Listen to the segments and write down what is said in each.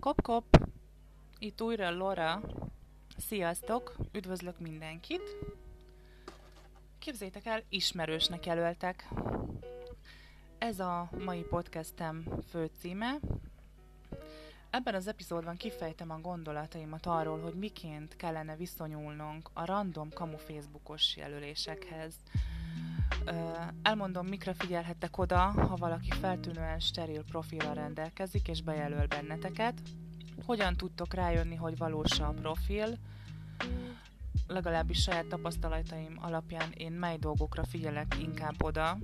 Kop-kop! Itt újra Laura. Sziasztok! Üdvözlök mindenkit! Képzétek el, ismerősnek jelöltek. Ez a mai podcastem főcíme. Ebben az epizódban kifejtem a gondolataimat arról, hogy miként kellene viszonyulnunk a random kamu Facebookos jelölésekhez. Elmondom, mikre figyelhettek oda, ha valaki feltűnően steril profilra rendelkezik és bejelöl benneteket. Hogyan tudtok rájönni, hogy valós a profil, legalábbis saját tapasztalataim alapján én mely dolgokra figyelek inkább oda.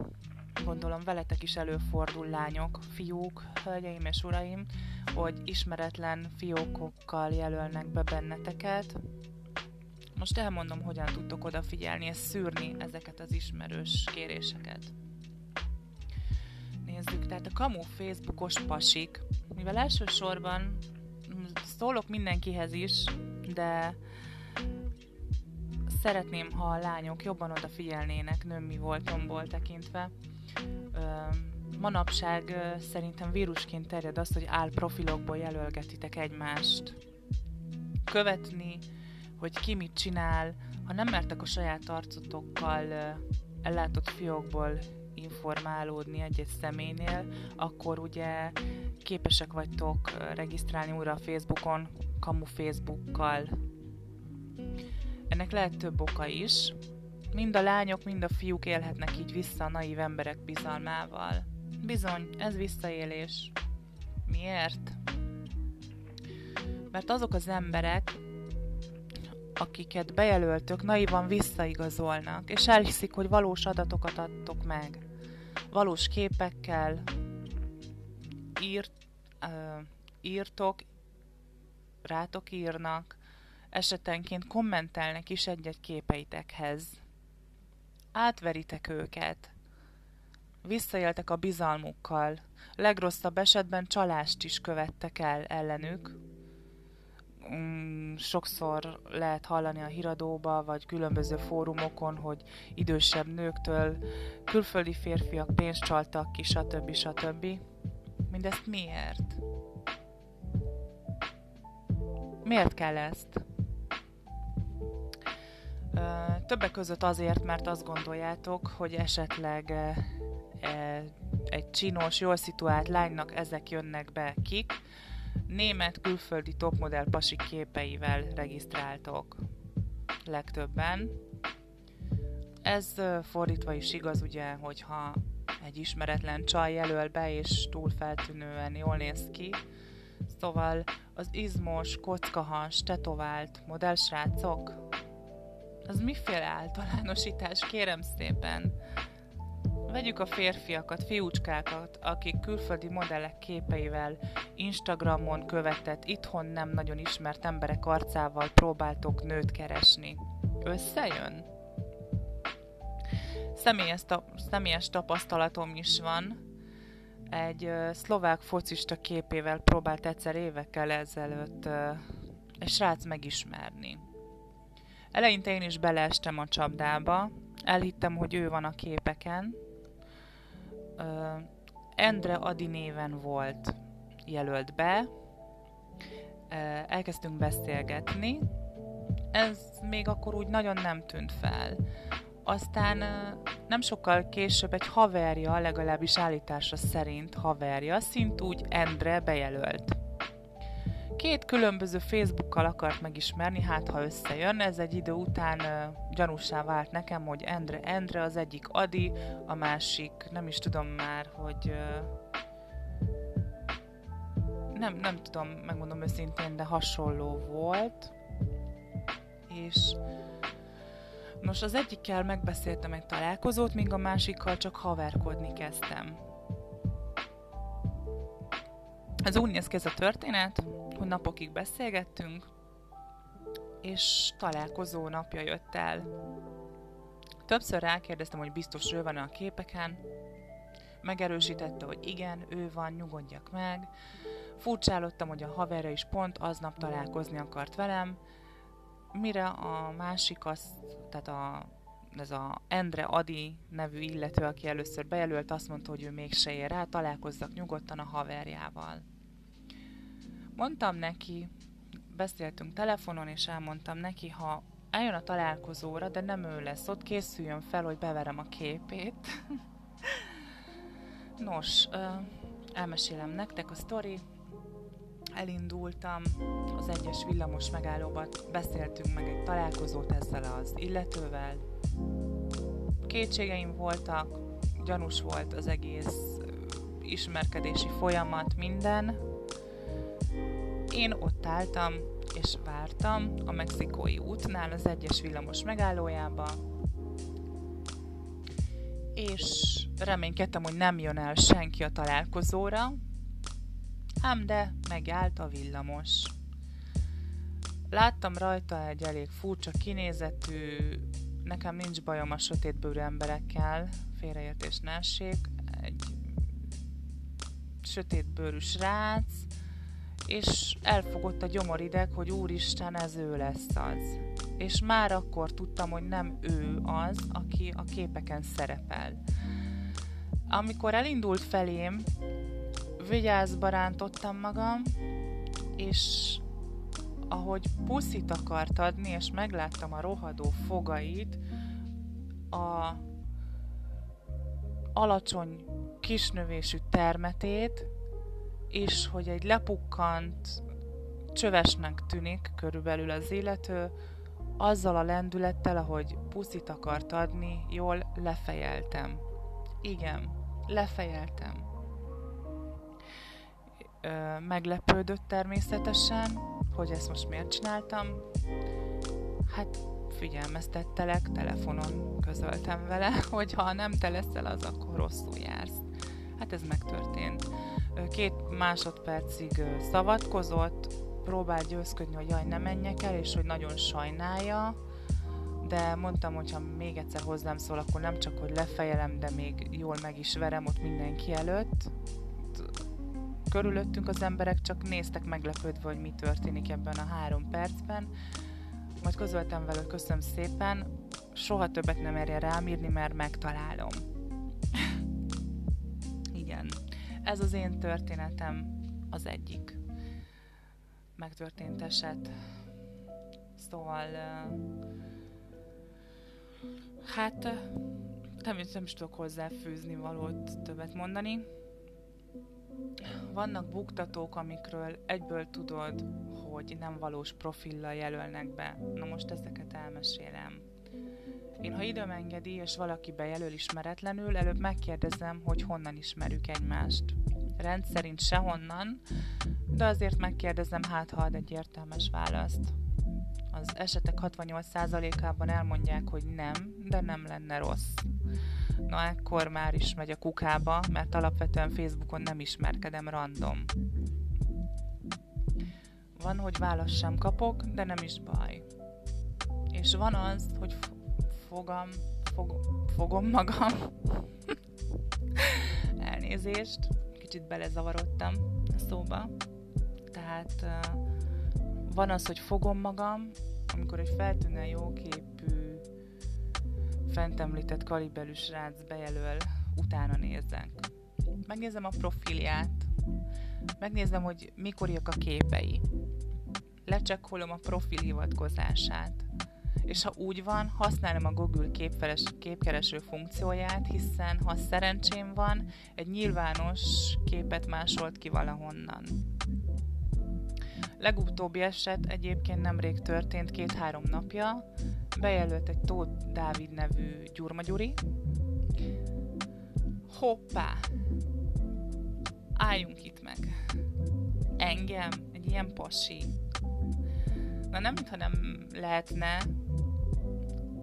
Gondolom veletek is előfordul lányok, fiúk, hölgyeim és uraim, hogy ismeretlen fiókokkal jelölnek be benneteket. Most elmondom, hogyan tudtok odafigyelni és szűrni ezeket az ismerős kéréseket. Nézzük, tehát a kamu Facebookos pasik, mivel elsősorban szólok mindenkihez is, de szeretném, ha a lányok jobban odafigyelnének nőmi voltomból tekintve. Manapság szerintem vírusként terjed az, hogy álprofilokból jelölgetitek egymást. Követni, hogy ki mit csinál, ha nem mertek a saját arcotokkal ellátott fiókból informálódni egy-egy személynél, akkor ugye képesek vagytok regisztrálni újra a Facebookon, kamu Facebookkal. Ennek lehet több oka is. Mind a lányok, mind a fiúk élhetnek így vissza a naív emberek bizalmával. Bizony, ez visszaélés. Miért? Mert azok az emberek, akiket bejelöltök, naivan visszaigazolnak, és elhiszik, hogy valós adatokat adtok meg. Valós képekkel írt, uh, írtok, rátok írnak, esetenként kommentelnek is egy-egy képeitekhez. Átveritek őket. Visszaéltek a bizalmukkal. Legrosszabb esetben csalást is követtek el ellenük, mm, sokszor lehet hallani a híradóba, vagy különböző fórumokon, hogy idősebb nőktől külföldi férfiak pénzt csaltak ki, stb. stb. Mindezt miért? Miért kell ezt? Többek között azért, mert azt gondoljátok, hogy esetleg e, egy csinos, jól szituált lánynak ezek jönnek be kik, német külföldi topmodell pasik képeivel regisztráltok legtöbben. Ez fordítva is igaz, ugye, hogyha egy ismeretlen csaj jelöl be, és túl feltűnően jól néz ki. Szóval az izmos, kockahas, tetovált modellsrácok, az miféle általánosítás, kérem szépen. Vegyük a férfiakat, fiúcskákat, akik külföldi modellek képeivel Instagramon követett, itthon nem nagyon ismert emberek arcával próbáltok nőt keresni. Összejön? Személyes, ta- személyes tapasztalatom is van. Egy uh, szlovák focista képével próbált egyszer évekkel ezelőtt uh, egy srác megismerni. Eleinte én is beleestem a csapdába, elhittem, hogy ő van a képeken, Endre Adi néven volt jelölt be, elkezdtünk beszélgetni, ez még akkor úgy nagyon nem tűnt fel. Aztán nem sokkal később egy haverja, legalábbis állítása szerint haverja, szint úgy Endre bejelölt. Két különböző Facebookkal akart megismerni, hát ha összejön, ez egy idő után uh, gyanúsá vált nekem, hogy Endre, Endre az egyik Adi, a másik, nem is tudom már, hogy nem, nem tudom, megmondom őszintén, de hasonló volt. És most az egyikkel megbeszéltem egy találkozót, míg a másikkal csak haverkodni kezdtem. Ez úgy néz ki ez a történet, hogy napokig beszélgettünk, és találkozó napja jött el. Többször rákérdeztem, hogy biztos ő van a képeken, megerősítette, hogy igen, ő van, nyugodjak meg. Furcsálottam, hogy a haverja is pont aznap találkozni akart velem, mire a másik az, tehát a, ez a Endre Adi nevű illető, aki először bejelölt, azt mondta, hogy ő mégse ér rá, találkozzak nyugodtan a haverjával. Mondtam neki, beszéltünk telefonon, és elmondtam neki, ha eljön a találkozóra, de nem ő lesz ott, készüljön fel, hogy beverem a képét. Nos, elmesélem nektek a sztori. Elindultam az egyes villamos megállóban, beszéltünk meg egy találkozót ezzel az illetővel. Kétségeim voltak, gyanús volt az egész ismerkedési folyamat, minden. Én ott álltam, és vártam a mexikói útnál az egyes villamos megállójába, és reménykedtem, hogy nem jön el senki a találkozóra, ám de megállt a villamos. Láttam rajta egy elég furcsa kinézetű, nekem nincs bajom a sötétbőrű emberekkel, félreértés ne egy sötétbőrű srác, és elfogott a gyomorideg, hogy úristen, ez ő lesz az. És már akkor tudtam, hogy nem ő az, aki a képeken szerepel. Amikor elindult felém, vigyázba rántottam magam, és ahogy puszit akart adni, és megláttam a rohadó fogait, a alacsony kisnövésű termetét, és hogy egy lepukkant, csövesnek tűnik körülbelül az illető, azzal a lendülettel, ahogy puszit akart adni, jól lefejeltem. Igen, lefejeltem. Ö, meglepődött természetesen, hogy ezt most miért csináltam. Hát figyelmeztettelek, telefonon közöltem vele, hogy ha nem te leszel az, akkor rosszul jársz. Hát ez megtörtént. Két másodpercig szavatkozott, próbált győzködni, hogy jaj, ne menjek el, és hogy nagyon sajnálja, de mondtam, hogy ha még egyszer hozzám szól, akkor nem csak, hogy lefejelem, de még jól meg is verem ott mindenki előtt. Körülöttünk az emberek csak néztek meglepődve, hogy mi történik ebben a három percben. Majd közöltem vele, hogy köszönöm szépen, soha többet nem merje rám írni, mert megtalálom. Ez az én történetem az egyik megtörtént eset. Szóval hát nem, nem is tudok hozzáfűzni valót többet mondani. Vannak buktatók, amikről egyből tudod, hogy nem valós profillal jelölnek be. Na most ezeket elmesélem. Én, ha időm engedi, és valaki bejelöl ismeretlenül, előbb megkérdezem, hogy honnan ismerjük egymást. Rendszerint sehonnan, de azért megkérdezem, hát ha ad egy értelmes választ. Az esetek 68%-ában elmondják, hogy nem, de nem lenne rossz. Na ekkor már is megy a kukába, mert alapvetően Facebookon nem ismerkedem random. Van, hogy választ sem kapok, de nem is baj. És van az, hogy fogam, fog, fogom magam. Elnézést, kicsit belezavarodtam a szóba. Tehát van az, hogy fogom magam, amikor egy feltűnően jóképű, fent említett kalibelű srác bejelöl, utána nézek. Megnézem a profilját, megnézem, hogy mikoriak a képei. Lecsekkolom a profil hivatkozását. És ha úgy van, használom a Google képfeles, képkereső funkcióját, hiszen ha szerencsém van, egy nyilvános képet másolt ki valahonnan. Legutóbbi eset egyébként nemrég történt, két-három napja. Bejelölt egy Tóth Dávid nevű Gyurma Gyuri. Hoppá! Álljunk itt meg. Engem, egy ilyen pasi. Na nem, mintha nem lehetne,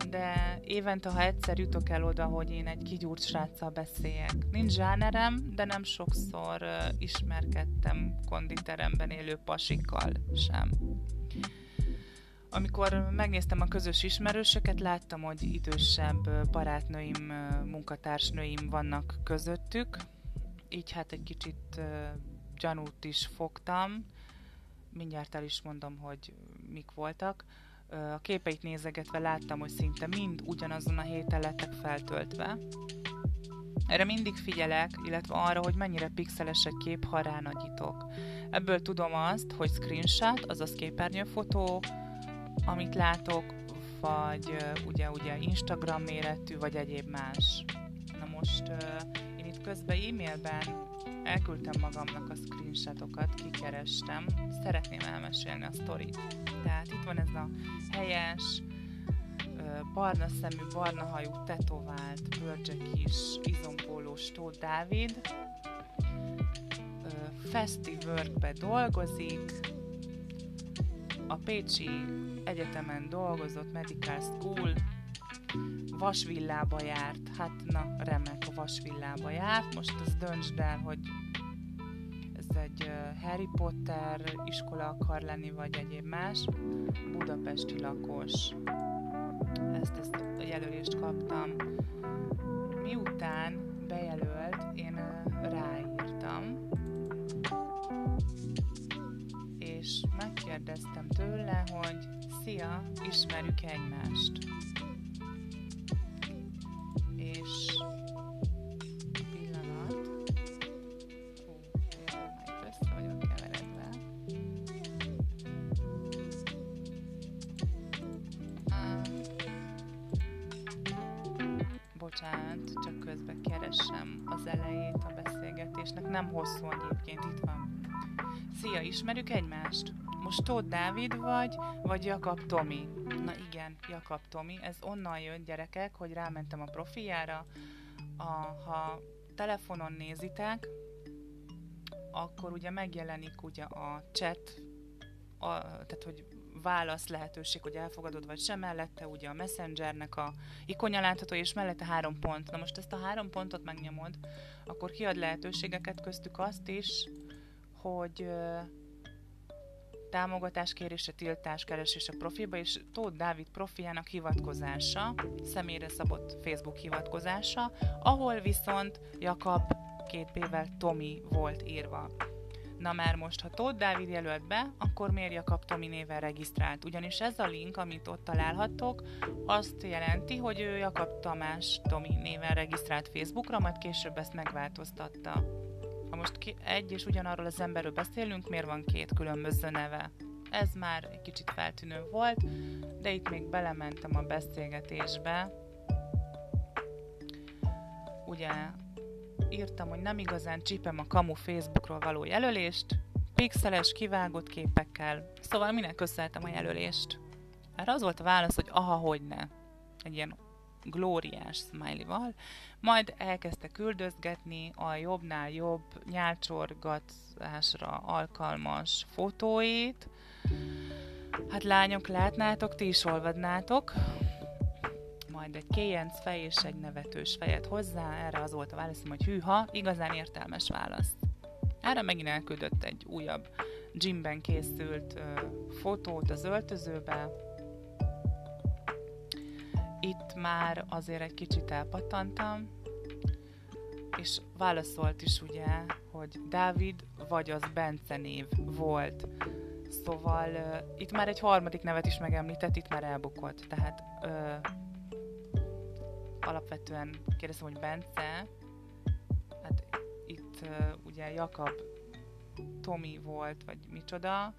de évente, ha egyszer jutok el oda, hogy én egy kigyúrt sráccal beszéljek. Nincs zsánerem, de nem sokszor uh, ismerkedtem konditeremben élő pasikkal sem. Amikor megnéztem a közös ismerősöket, láttam, hogy idősebb barátnőim, munkatársnőim vannak közöttük, így hát egy kicsit uh, gyanút is fogtam. Mindjárt el is mondom, hogy mik voltak a képeit nézegetve láttam, hogy szinte mind ugyanazon a héten lettek feltöltve. Erre mindig figyelek, illetve arra, hogy mennyire pixeles egy kép, ha ránagyítok. Ebből tudom azt, hogy screenshot, azaz képernyőfotó, amit látok, vagy ugye, ugye Instagram méretű, vagy egyéb más. Na most én itt közben e-mailben elküldtem magamnak a screenshotokat, kikerestem, szeretném elmesélni a sztorit. Tehát itt van ez a helyes, barna szemű, barna hajú, tetovált, bölcse kis, izompólós Tóth Dávid. Festi Workbe dolgozik, a Pécsi Egyetemen dolgozott, Medical School, vasvillába járt, hát na, remek, a vasvillába járt, most az döntsd el, hogy Harry Potter iskola akar lenni, vagy egyéb más, budapesti lakos, ezt, ezt a jelölést kaptam. Miután bejelölt, én ráírtam, és megkérdeztem tőle, hogy szia, ismerjük egymást. Bocsánat, csak közben keresem az elejét a beszélgetésnek. Nem hosszú egyébként, itt van. Szia, ismerjük egymást? Most Tóth Dávid vagy, vagy Jakab Tomi? Na igen, Jakab Tomi. Ez onnan jön, gyerekek, hogy rámentem a profiára. A, ha telefonon nézitek, akkor ugye megjelenik ugye a chat, a, tehát hogy válasz lehetőség, hogy elfogadod vagy sem, mellette ugye a Messengernek a ikonja látható, és mellette három pont. Na most ezt a három pontot megnyomod, akkor kiad lehetőségeket, köztük azt is, hogy támogatás kérése, tiltás keresés a profilba, és Tóth Dávid profiának hivatkozása, személyre szabott Facebook hivatkozása, ahol viszont Jakab két B-vel Tomi volt írva. Na már most, ha Tóth Dávid jelölt be, akkor miért Jakab Tomi néven regisztrált? Ugyanis ez a link, amit ott találhattok, azt jelenti, hogy ő Jakab Tamás Tomi néven regisztrált Facebookra, majd később ezt megváltoztatta. Ha most ki, egy és ugyanarról az emberről beszélünk, miért van két különböző neve? Ez már egy kicsit feltűnő volt, de itt még belementem a beszélgetésbe. Ugye írtam, hogy nem igazán csípem a kamu Facebookról való jelölést, pixeles, kivágott képekkel, szóval minek összeltem a jelölést. Erre az volt a válasz, hogy aha, hogy ne. Egy ilyen glóriás smiley-val. Majd elkezdte küldözgetni a jobbnál jobb nyálcsorgatásra alkalmas fotóit. Hát lányok, látnátok, ti is olvadnátok majd egy kéjenc fej és egy nevetős fejet hozzá, erre az volt a válaszom, hogy hűha, igazán értelmes válasz. Erre megint elküldött egy újabb gymben készült ö, fotót az öltözőbe. Itt már azért egy kicsit elpattantam, és válaszolt is ugye, hogy Dávid vagy az Bence név volt. Szóval uh, itt már egy harmadik nevet is megemlített, itt már elbukott. Tehát uh, alapvetően kérdeztem, hogy Bence, hát itt uh, ugye Jakab Tomi volt, vagy micsoda,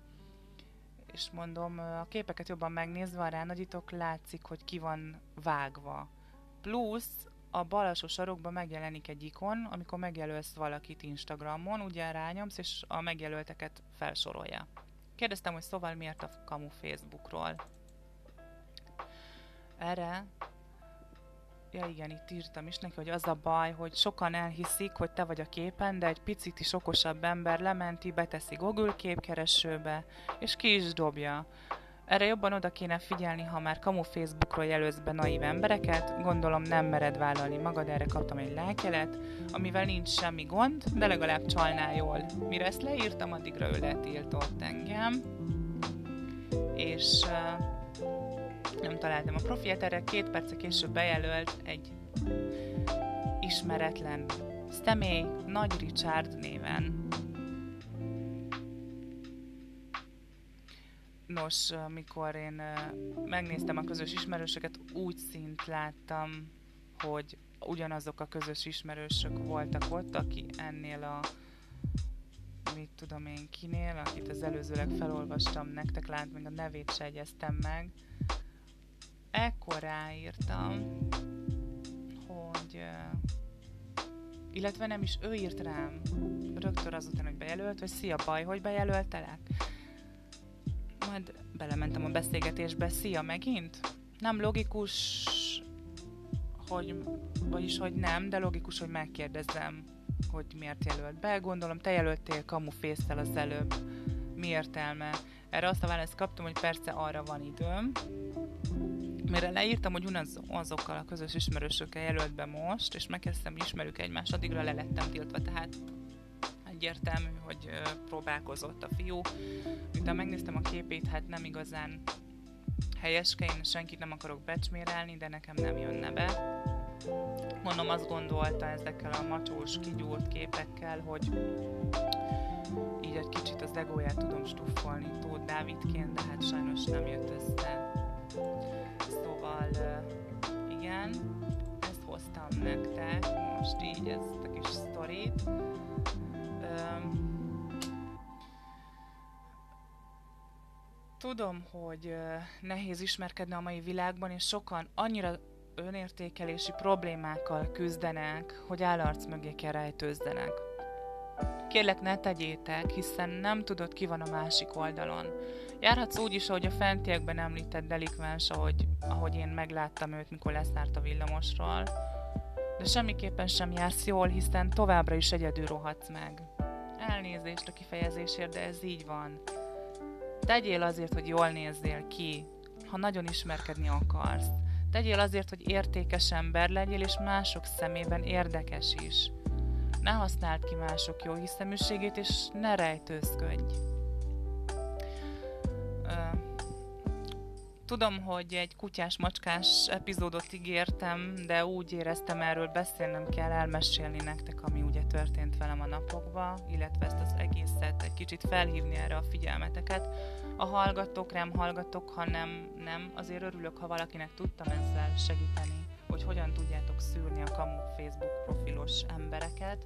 és mondom, a képeket jobban megnézve, a ránagyítok, látszik, hogy ki van vágva. Plusz a bal alsó sarokban megjelenik egy ikon, amikor megjelölsz valakit Instagramon, ugye rányomsz, és a megjelölteket felsorolja. Kérdeztem, hogy szóval miért a kamu Facebookról. Erre Ja igen, itt írtam is neki, hogy az a baj, hogy sokan elhiszik, hogy te vagy a képen, de egy picit is okosabb ember lementi, beteszi Google képkeresőbe, és ki is dobja. Erre jobban oda kéne figyelni, ha már kamu Facebookról jelölsz be naív embereket, gondolom nem mered vállalni magad, erre kaptam egy lájkelet, amivel nincs semmi gond, de legalább csalnál jól. Mire ezt leírtam, addigra ő letiltott engem, és uh, nem találtam a profiát, erre két perce később bejelölt egy ismeretlen személy, Nagy Richard néven. Nos, amikor én megnéztem a közös ismerősöket, úgy szint láttam, hogy ugyanazok a közös ismerősök voltak ott, aki ennél a mit tudom én kinél, akit az előzőleg felolvastam nektek, lát, még a nevét se meg. Ekkor ráírtam, hogy illetve nem is ő írt rám rögtön azután, hogy bejelölt, hogy szia baj, hogy bejelöltelek. Majd belementem a beszélgetésbe, szia megint? Nem logikus, hogy, vagyis hogy nem, de logikus, hogy megkérdezem, hogy miért jelölt be. Gondolom, te jelöltél kamufésztel az előbb. Mi értelme? Erre azt a választ kaptam, hogy persze arra van időm. Mire leírtam, hogy unaz, azokkal a közös ismerősökkel jelölt be most, és megkezdtem, hogy ismerjük egymást, addigra le lettem tiltva, tehát egyértelmű, hogy próbálkozott a fiú. Miután megnéztem a képét, hát nem igazán helyeske, én senkit nem akarok becsmérelni, de nekem nem jönne be. Mondom, azt gondolta ezekkel a macsós, kigyúrt képekkel, hogy így egy kicsit az egóját tudom stuffolni Tóth Dávidként, de hát sajnos nem jött össze. Szóval igen, ezt hoztam nektek, most így ezt a kis sztorit. Tudom, hogy nehéz ismerkedni a mai világban, és sokan annyira önértékelési problémákkal küzdenek, hogy állarc mögé kell rejtőzzenek. Kérlek, ne tegyétek, hiszen nem tudod, ki van a másik oldalon. Járhatsz úgy is, ahogy a fentiekben említett delikvens, ahogy, ahogy én megláttam őt, mikor leszárt a villamosról. De semmiképpen sem jársz jól, hiszen továbbra is egyedül rohadsz meg. Elnézést a kifejezésért, de ez így van. Tegyél azért, hogy jól nézzél ki, ha nagyon ismerkedni akarsz. Tegyél azért, hogy értékes ember legyél, és mások szemében érdekes is. Ne használd ki mások jó hiszeműségét, és ne rejtőzködj. Tudom, hogy egy kutyás-macskás epizódot ígértem, de úgy éreztem erről beszélnem kell, elmesélni nektek, ami ugye történt velem a napokban, illetve ezt az egészet egy kicsit felhívni erre a figyelmeteket. A hallgatók nem hallgatok, ha nem, nem, azért örülök, ha valakinek tudtam ezzel segíteni, hogy hogyan tudjátok szűrni a kamu Facebook profilos embereket.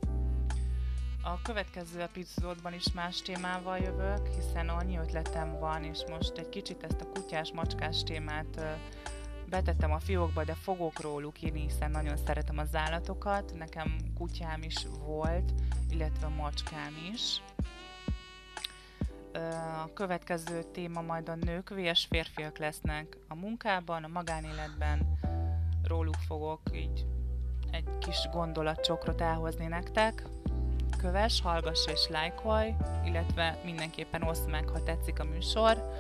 A következő epizódban is más témával jövök, hiszen annyi ötletem van, és most egy kicsit ezt a kutyás-macskás témát betettem a fiókba, de fogok róluk írni, hiszen nagyon szeretem az állatokat. Nekem kutyám is volt, illetve macskám is. A következő téma majd a nők vs férfiak lesznek a munkában, a magánéletben. Róluk fogok így egy kis gondolatcsokrot elhozni nektek kövess, hallgass és lájkolj, illetve mindenképpen oszd meg, ha tetszik a műsor.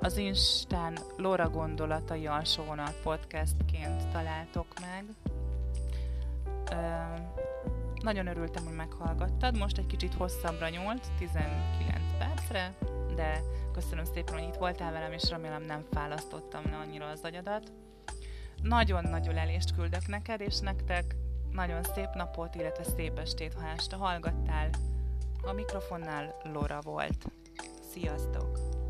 Az Instán Lora Gondolatai alsó vonal podcastként találtok meg. Ö, nagyon örültem, hogy meghallgattad. Most egy kicsit hosszabbra nyúlt, 19 percre, de köszönöm szépen, hogy itt voltál velem, és remélem nem fálasztottam le annyira az agyadat. Nagyon-nagyon elést küldök neked, és nektek nagyon szép napot, illetve szép estét, ha este hallgattál. A mikrofonnál Lora volt. Sziasztok!